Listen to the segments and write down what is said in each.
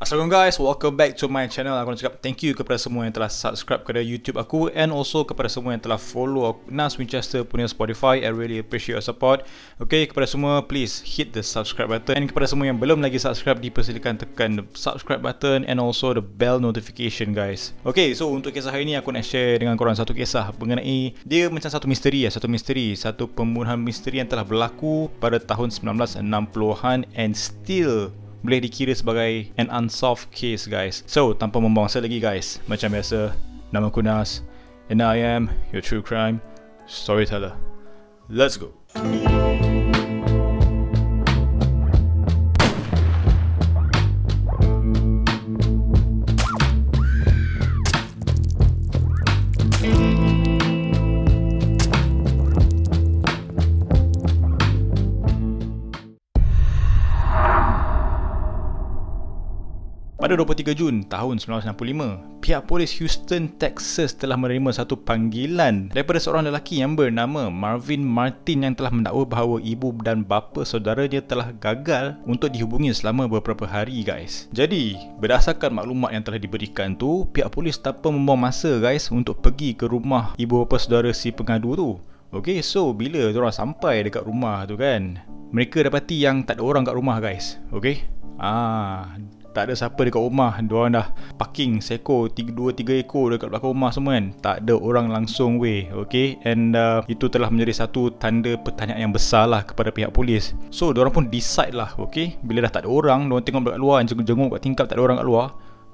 Assalamualaikum guys, welcome back to my channel. Aku nak cakap thank you kepada semua yang telah subscribe kepada YouTube aku And also kepada semua yang telah follow Nas Winchester punya Spotify. I really appreciate your support. Okay, kepada semua please hit the subscribe button. And kepada semua yang belum lagi subscribe Dipersilakan tekan the subscribe button And also the bell notification guys. Okay, so untuk kisah hari ni aku nak share dengan korang satu kisah Mengenai dia macam satu misteri ya Satu misteri, satu pembunuhan misteri yang telah berlaku pada tahun 1960-an And still boleh dikira sebagai an unsolved case guys. So, tanpa membuang masa lagi guys, macam biasa, nama aku Nas and I am your true crime storyteller. Let's go. Pada 23 Jun tahun 1965, pihak polis Houston, Texas telah menerima satu panggilan daripada seorang lelaki yang bernama Marvin Martin yang telah mendakwa bahawa ibu dan bapa saudaranya telah gagal untuk dihubungi selama beberapa hari guys. Jadi, berdasarkan maklumat yang telah diberikan tu, pihak polis tanpa membuang masa guys untuk pergi ke rumah ibu bapa saudara si pengadu tu. Okay, so bila orang sampai dekat rumah tu kan, mereka dapati yang tak ada orang kat rumah guys. Okay? Ah, tak ada siapa dekat rumah. Diorang dah parking seekor 2-3 ekor dekat belakang rumah semua kan. Tak ada orang langsung weh Okay? And uh, itu telah menjadi satu tanda pertanyaan yang besar lah kepada pihak polis. So diorang pun decide lah Okay? Bila dah tak ada orang Diorang tengok dekat luar Jenguk-jenguk kat tingkap tak ada orang kat luar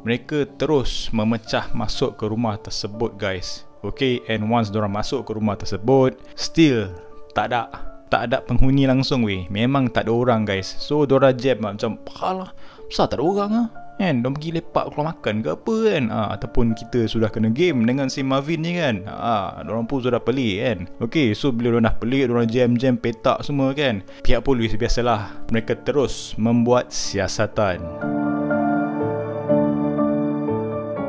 Mereka terus memecah masuk ke rumah tersebut guys. Okay? And once diorang masuk ke rumah tersebut Still tak ada tak ada penghuni langsung weh. Memang tak ada orang guys. So diorang jam macam Alah Besar tak ada orang lah kan Diorang pergi lepak keluar makan ke apa kan? Ha, Ataupun kita sudah kena game dengan si Marvin ni kan? Ha, Diorang pun sudah pelik kan? Okay so bila diorang dah pelik Diorang jam-jam petak semua kan? Pihak polis biasalah Mereka terus membuat siasatan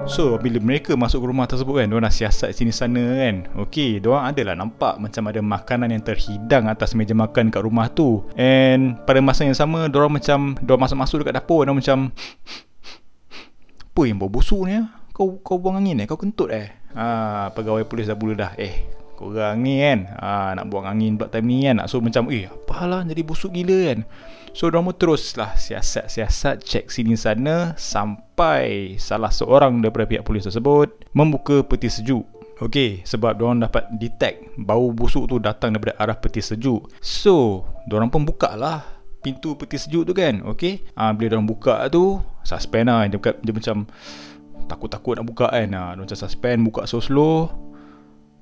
So bila mereka masuk ke rumah tersebut kan Diorang siasat sini sana kan. Okay Diorang adalah nampak Macam ada makanan yang terhidang Atas meja makan kat rumah tu. And pada masa yang sama Diorang macam Diorang masuk-masuk dekat dapur Diorang macam Apa yang bau busuk ni ah? Kau kau buang angin eh? Kau kentut eh? Ha, Pegawai polis dah mula dah Eh korang ni kan? Ha, Nak buang angin pula time ni kan? So macam Eh apalah jadi busuk gila kan? So pun teruslah siasat-siasat Cek sini sana Sampai Salah seorang daripada pihak polis tersebut Membuka peti sejuk. Okay, sebab diorang dapat detect Bau busuk tu datang daripada arah peti sejuk. So, diorang pun buka lah Pintu peti sejuk tu kan? Okay ha, Bila diorang buka tu Suspend lah. Dia, dia macam Takut-takut nak buka kan? Ha, Dia macam suspend Buka so slow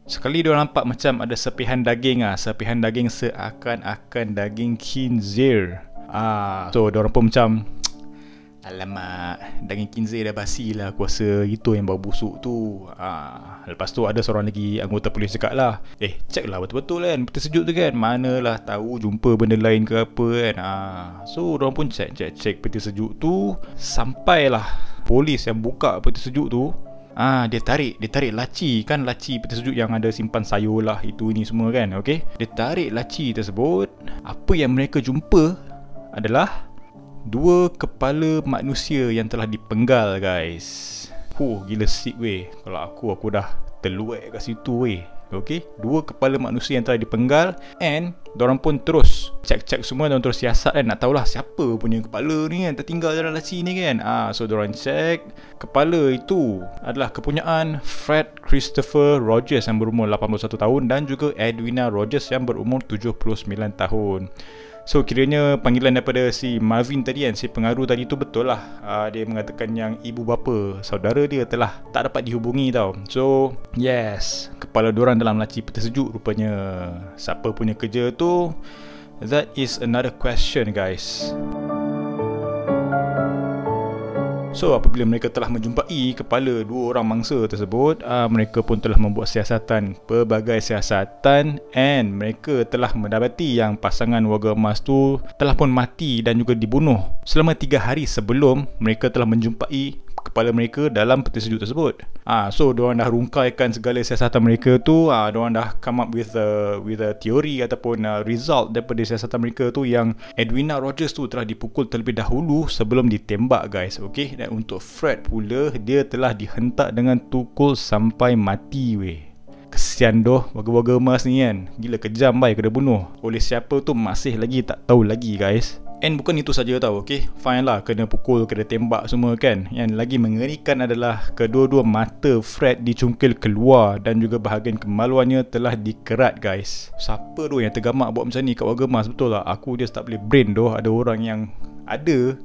Sekali dia nampak macam ada sepihan daging ah, sepihan daging seakan-akan daging khinzir. Ah, so dia orang pun macam Alamak, daging khinzir dah basi lah Aku rasa itu yang bau busuk tu. Ah, Lepas tu ada seorang lagi anggota polis cakap lah Eh, check lah betul-betul kan Peti sejuk tu kan. Manalah tahu jumpa benda lain ke apa kan. Ah, So, orang pun check, check, check peti sejuk tu. Sampailah polis yang buka peti sejuk tu Ah dia tarik dia tarik laci. Kan laci peti sejuk yang ada simpan sayur lah itu ini semua kan okey? Dia tarik laci tersebut. Apa yang mereka jumpa adalah dua kepala manusia yang telah dipenggal guys. Huh gila sick weh. Kalau aku aku dah terluek kat situ weh Okay Dua kepala manusia yang telah dipenggal And Diorang pun terus Cek-cek semua Diorang terus siasat kan. Nak tahulah siapa punya kepala ni kan Tertinggal dalam laci ni kan. Ah, So diorang cek. Kepala itu Adalah kepunyaan Fred Christopher Rogers Yang berumur 81 tahun Dan juga Edwina Rogers Yang berumur 79 tahun So kiranya panggilan daripada si Marvin tadi kan Si pengaruh tadi tu betul lah. Uh, Dia mengatakan yang ibu bapa Saudara dia telah tak dapat dihubungi tau. So yes Kepala diorang dalam laci peti sejuk rupanya Siapa punya kerja tu. That is another question guys So apabila mereka telah menjumpai kepala dua orang mangsa tersebut uh, Mereka pun telah membuat siasatan Pelbagai siasatan And mereka telah mendapati yang pasangan warga emas tu Telah pun mati dan juga dibunuh. Selama tiga hari sebelum mereka telah menjumpai kepala mereka dalam peti sejuk tersebut. Ah, so diorang dah rungkaikan segala siasatan mereka tu, ah diorang dah come up with a with a theory ataupun a result daripada siasatan mereka tu yang Edwina Rogers tu telah dipukul terlebih dahulu sebelum ditembak guys. Okay, dan untuk Fred pula dia telah dihentak dengan tukul sampai mati weh. Kesian doh warga-warga emas ni kan Gila kejam baik kena bunuh Oleh siapa tu masih lagi tak tahu lagi guys And bukan itu saja tau okay? Fine lah kena pukul kena tembak semua kan? Yang lagi mengerikan adalah Kedua-dua mata Fred dicungkil keluar Dan juga bahagian kemaluannya telah dikerat guys. Siapa tu yang tergamak buat macam ni kat warga emas Betul lah aku dia tak boleh brain doh. Ada orang yang ada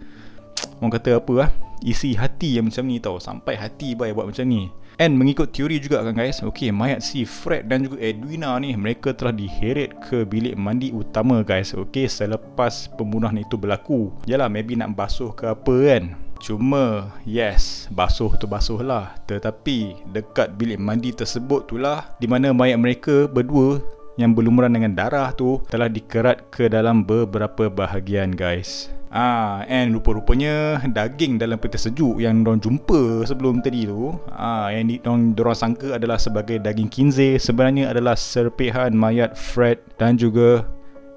Orang kata apa lah Isi hati yang macam ni tau. Sampai hati baik buat macam ni And mengikut teori juga kan guys. Okay mayat si Fred dan juga Edwina ni Mereka telah diheret ke bilik mandi utama guys. Okay selepas pembunuhan itu berlaku. Yalah maybe nak basuh ke apa kan? Cuma yes basuh tu basuh lah. Tetapi dekat bilik mandi tersebut tu lah Di mana mayat mereka berdua yang berlumuran dengan darah tu telah dikerat ke dalam beberapa bahagian guys. Ah, and rupa-rupanya daging dalam peti sejuk yang diorang jumpa sebelum tadi tu, ah, yang diorang, diorang sangka adalah sebagai daging kinze sebenarnya adalah serpihan mayat Fred dan juga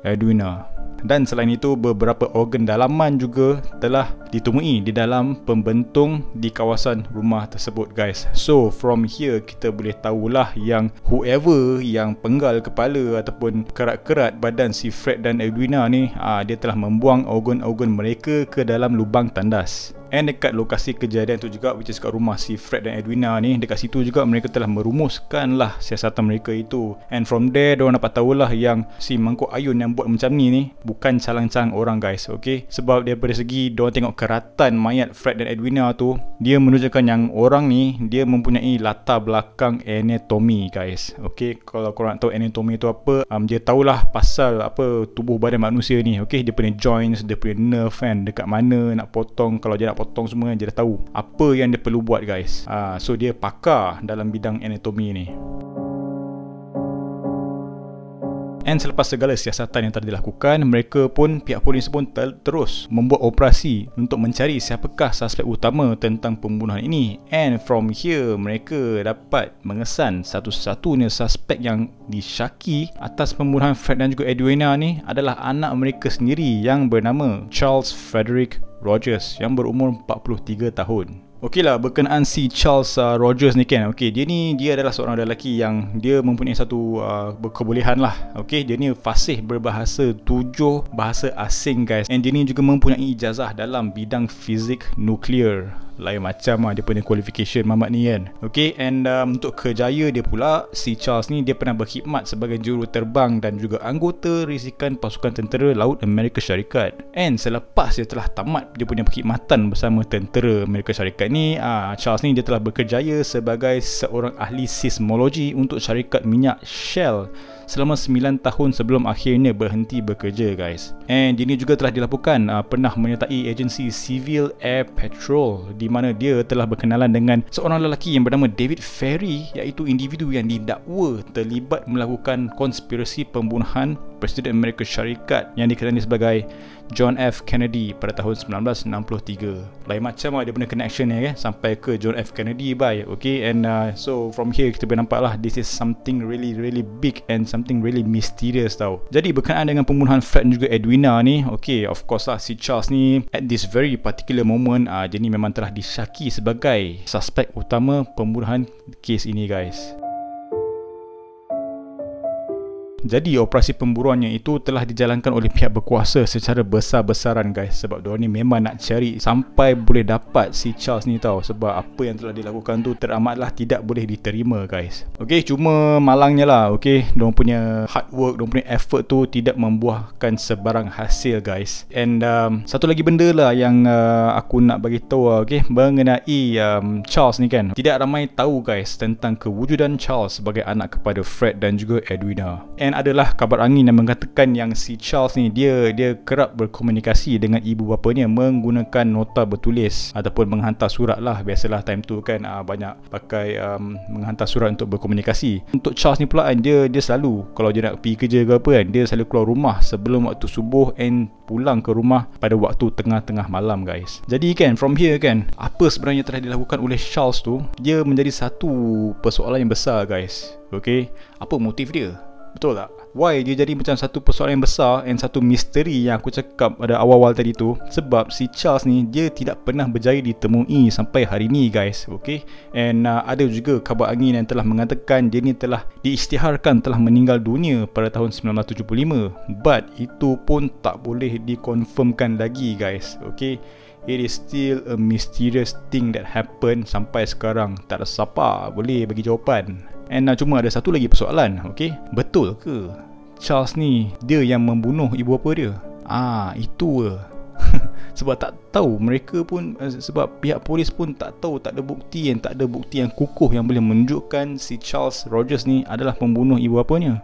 Edwina. Dan selain itu beberapa organ dalaman juga telah ditemui di dalam pembentung di kawasan rumah tersebut guys. So from here kita boleh tahulah yang whoever yang penggal kepala ataupun kerat-kerat badan si Fred dan Edwina ni aa, ah, dia telah membuang organ-organ mereka ke dalam lubang tandas. And dekat lokasi kejadian tu juga Which is kat rumah si Fred dan Edwina ni Dekat situ juga mereka telah merumuskan lah Siasatan mereka itu. And from there Diorang dapat tahulah yang Si Mangkuk Ayun yang buat macam ni ni Bukan calang-calang orang guys Okay? Sebab daripada segi Diorang tengok keratan mayat Fred dan Edwina tu Dia menunjukkan yang orang ni Dia mempunyai latar belakang anatomy guys Okay? Kalau korang tahu anatomy tu apa um, Dia tahulah pasal apa Tubuh badan manusia ni Okay? Dia punya joints Dia punya nerve kan Dekat mana nak potong Kalau dia nak potong semua kan dia dah tahu apa yang dia perlu buat guys. Ha, so dia pakar dalam bidang anatomi ni And selepas segala siasatan yang telah dilakukan, mereka pun pihak polis pun ter- terus membuat operasi untuk mencari siapakah suspek utama tentang pembunuhan ini. And from here, mereka dapat mengesan satu-satunya suspek yang disyaki atas pembunuhan Fred dan juga Edwina ni adalah anak mereka sendiri yang bernama Charles Frederick Rogers yang berumur 43 tahun. Okey lah berkenaan si Charles uh, Rogers ni kan. Okey dia ni dia adalah seorang lelaki yang dia mempunyai satu uh, kebolehan lah. Okey dia ni fasih berbahasa tujuh bahasa asing guys. And dia ni juga mempunyai ijazah dalam bidang fizik nuklear lain macam lah dia punya qualification mamat ni kan. Okay and um, untuk kejaya dia pula si Charles ni dia pernah berkhidmat sebagai juru terbang dan juga anggota risikan pasukan tentera laut Amerika Syarikat. And selepas dia telah tamat dia punya perkhidmatan bersama tentera Amerika Syarikat ni uh, Charles ni dia telah berkerjaya sebagai seorang ahli seismologi untuk syarikat minyak Shell selama 9 tahun sebelum akhirnya berhenti bekerja guys. And ini juga telah dilaporkan uh, pernah menyertai agensi Civil Air Patrol di mana dia telah berkenalan dengan seorang lelaki yang bernama David Ferry iaitu individu yang didakwa terlibat melakukan konspirasi pembunuhan Presiden Amerika Syarikat yang dikenali sebagai John F. Kennedy pada tahun 1963. Lain macam lah dia punya connection ni kan sampai ke John F. Kennedy bye. Okay and uh, so from here kita boleh nampak lah this is something really really big and something really mysterious tau. Jadi berkenaan dengan pembunuhan Fred dan juga Edwina ni okay of course lah si Charles ni at this very particular moment uh, dia ni memang telah disyaki sebagai suspek utama pembunuhan kes ini guys. Jadi operasi pemburuannya itu telah dijalankan oleh pihak berkuasa secara besar-besaran guys. Sebab diorang ni memang nak cari sampai boleh dapat si Charles ni tau. Sebab apa yang telah dilakukan tu teramatlah tidak boleh diterima guys. Okay cuma malangnya lah okay Diorang punya hard work, diorang punya effort tu tidak membuahkan sebarang hasil guys. And um, satu lagi benda lah yang uh, aku nak bagi tahu lah okay Mengenai um, Charles ni kan. Tidak ramai tahu guys tentang kewujudan Charles sebagai anak kepada Fred dan juga Edwina. And And adalah kabar angin yang mengatakan yang si Charles ni dia dia kerap berkomunikasi dengan ibu bapanya menggunakan nota bertulis ataupun menghantar surat lah biasalah time tu kan uh, banyak pakai um, menghantar surat untuk berkomunikasi. Untuk Charles ni pula kan dia dia selalu kalau dia nak pergi kerja ke apa kan dia selalu keluar rumah sebelum waktu subuh and pulang ke rumah pada waktu tengah-tengah malam guys. Jadi kan from here kan apa sebenarnya telah dilakukan oleh Charles tu dia menjadi satu persoalan yang besar guys. Okay apa motif dia? Betul tak? Why dia jadi macam satu persoalan yang besar and satu misteri yang aku cakap pada awal-awal tadi tu? Sebab si Charles ni dia tidak pernah berjaya ditemui sampai hari ni guys. Okay? And uh, ada juga kabar angin yang telah mengatakan dia ni telah diisytiharkan telah meninggal dunia pada tahun 1975 but itu pun tak boleh dikonfirmkan lagi guys. Okay it is still a mysterious thing that happen sampai sekarang tak ada siapa boleh bagi jawapan And uh, cuma ada satu lagi persoalan, okay? Betul ke Charles ni dia yang membunuh ibu bapa dia? Ah, itu ke. sebab tak tahu mereka pun uh, sebab pihak polis pun tak tahu tak ada bukti yang tak ada bukti yang kukuh yang boleh menunjukkan si Charles Rogers ni adalah pembunuh ibu bapanya.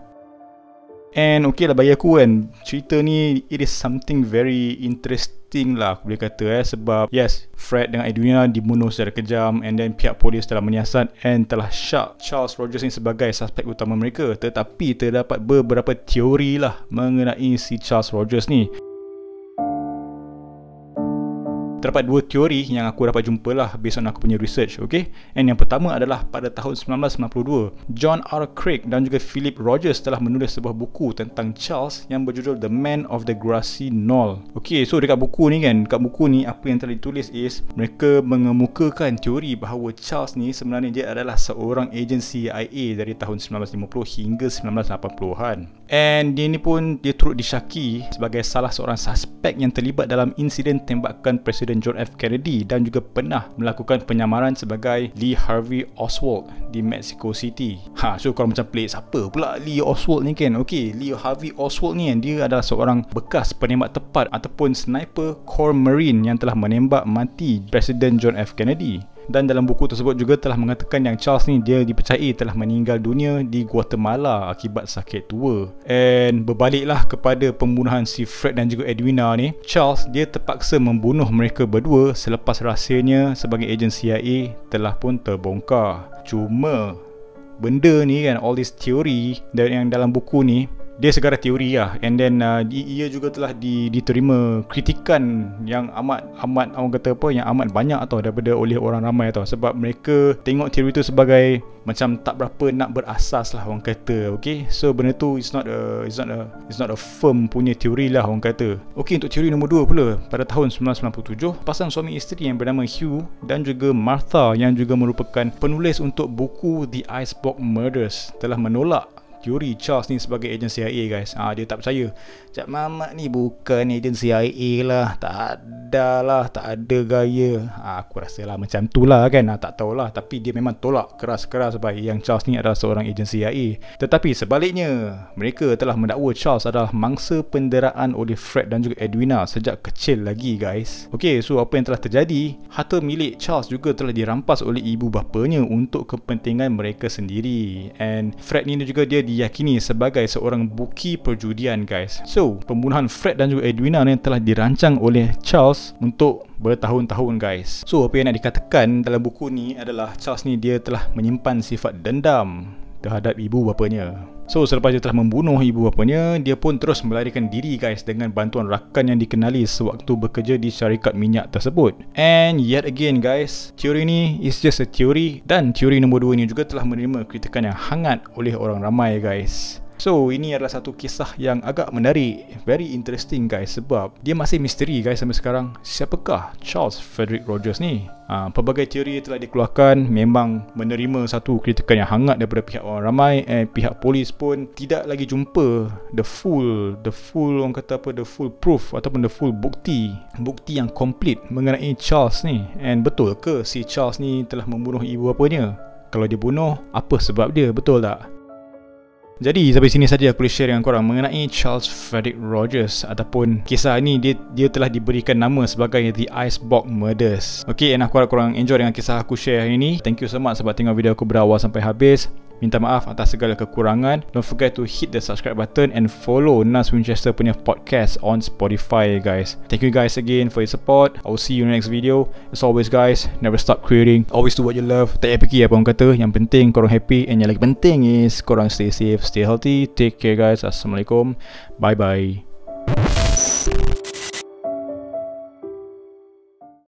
And okay lah bagi aku kan Cerita ni It is something very interesting lah Aku boleh kata eh. Sebab yes Fred dengan Edwina dibunuh secara kejam And then pihak polis telah menyiasat And telah syak Charles Rogers ni sebagai suspek utama mereka. Tetapi terdapat beberapa teori lah Mengenai si Charles Rogers ni terdapat dua teori yang aku dapat jumpa lah based on aku punya research okay? And yang pertama adalah pada tahun 1992 John R. Craig dan juga Philip Rogers telah menulis sebuah buku tentang Charles yang berjudul The Man of the Grassy Knoll okay? So dekat buku ni kan dekat buku ni apa yang telah ditulis is mereka mengemukakan teori bahawa Charles ni sebenarnya dia adalah seorang agensi CIA dari tahun 1950 hingga 1980-an and dia ni pun dia turut disyaki sebagai salah seorang suspek yang terlibat dalam insiden tembakan Presiden John F. Kennedy dan juga pernah melakukan penyamaran sebagai Lee Harvey Oswald di Mexico City. Ha, so kalau macam pelik siapa pula Lee Oswald ni kan? Okey, Lee Harvey Oswald ni kan dia adalah seorang bekas penembak tepat ataupun sniper Corps Marine yang telah menembak mati Presiden John F. Kennedy dan dalam buku tersebut juga telah mengatakan yang Charles ni dia dipercayai telah meninggal dunia di Guatemala akibat sakit tua. And berbaliklah kepada pembunuhan si Fred dan juga Edwina ni Charles dia terpaksa membunuh mereka berdua selepas rahsianya sebagai ejen CIA telah pun terbongkar. Cuma benda ni kan all this theory dan yang dalam buku ni dia segala teori lah. And then uh, ia juga telah di, diterima kritikan yang amat amat orang kata apa yang amat banyak atau daripada oleh orang ramai tau. Sebab mereka tengok teori tu sebagai macam tak berapa nak berasas lah orang kata. Okay? So benda tu is not a is not a is not a firm punya teori lah orang kata. Okay untuk teori nombor dua pula. Pada tahun 1997 pasang suami isteri yang bernama Hugh dan juga Martha yang juga merupakan penulis untuk buku The Icebox Murders telah menolak teori Charles ni sebagai ejen CIA guys. Ah dia tak percaya. Cak Mamat ni bukan ejen CIA lah. Tak ada lah tak ada gaya. Ah, aku rasa lah macam tu lah kan? Ah, tak tahulah. Tapi dia memang tolak keras-keras sebab yang Charles ni adalah seorang ejen CIA tetapi sebaliknya mereka telah mendakwa Charles adalah mangsa penderaan oleh Fred dan juga Edwina sejak kecil lagi guys. Ok so apa yang telah terjadi? Harta milik Charles juga telah dirampas oleh ibu bapanya untuk kepentingan mereka sendiri. And Fred ni juga dia diyakini sebagai seorang buki perjudian guys. So, pembunuhan Fred dan juga Edwina ni telah dirancang oleh Charles untuk bertahun-tahun guys. So, apa yang nak dikatakan dalam buku ni adalah Charles ni dia telah menyimpan sifat dendam terhadap ibu bapanya. So selepas dia telah membunuh ibu bapanya, dia pun terus melarikan diri guys dengan bantuan rakan yang dikenali sewaktu bekerja di syarikat minyak tersebut. And yet again guys, teori ni is just a theory dan teori nombor 2 ni juga telah menerima kritikan yang hangat oleh orang ramai guys. So ini adalah satu kisah yang agak menarik Very interesting guys Sebab dia masih misteri guys sampai sekarang Siapakah Charles Frederick Rogers ni? Ha, pelbagai teori telah dikeluarkan Memang menerima satu kritikan yang hangat Daripada pihak orang ramai And pihak polis pun Tidak lagi jumpa The full The full orang kata apa The full proof Ataupun the full bukti Bukti yang komplit Mengenai Charles ni And betul ke si Charles ni Telah membunuh ibu bapanya? Kalau dia bunuh Apa sebab dia? Betul tak? Jadi sampai sini saja aku boleh share dengan korang mengenai Charles Frederick Rogers ataupun kisah ini dia dia telah diberikan nama sebagai The Icebox Murders. Okay, and aku harap korang enjoy dengan kisah aku share hari ini. Thank you so much sebab tengok video aku berawal sampai habis. Minta maaf atas segala kekurangan. Don't forget to hit the subscribe button and follow Nas Winchester punya podcast on Spotify guys. Thank you guys again for your support. I will see you in the next video. As always guys, never stop creating. Always do what you love. Tak payah fikir apa orang kata. Yang penting korang happy and yang lagi penting is korang stay safe, stay healthy. Take care guys. Assalamualaikum. Bye bye.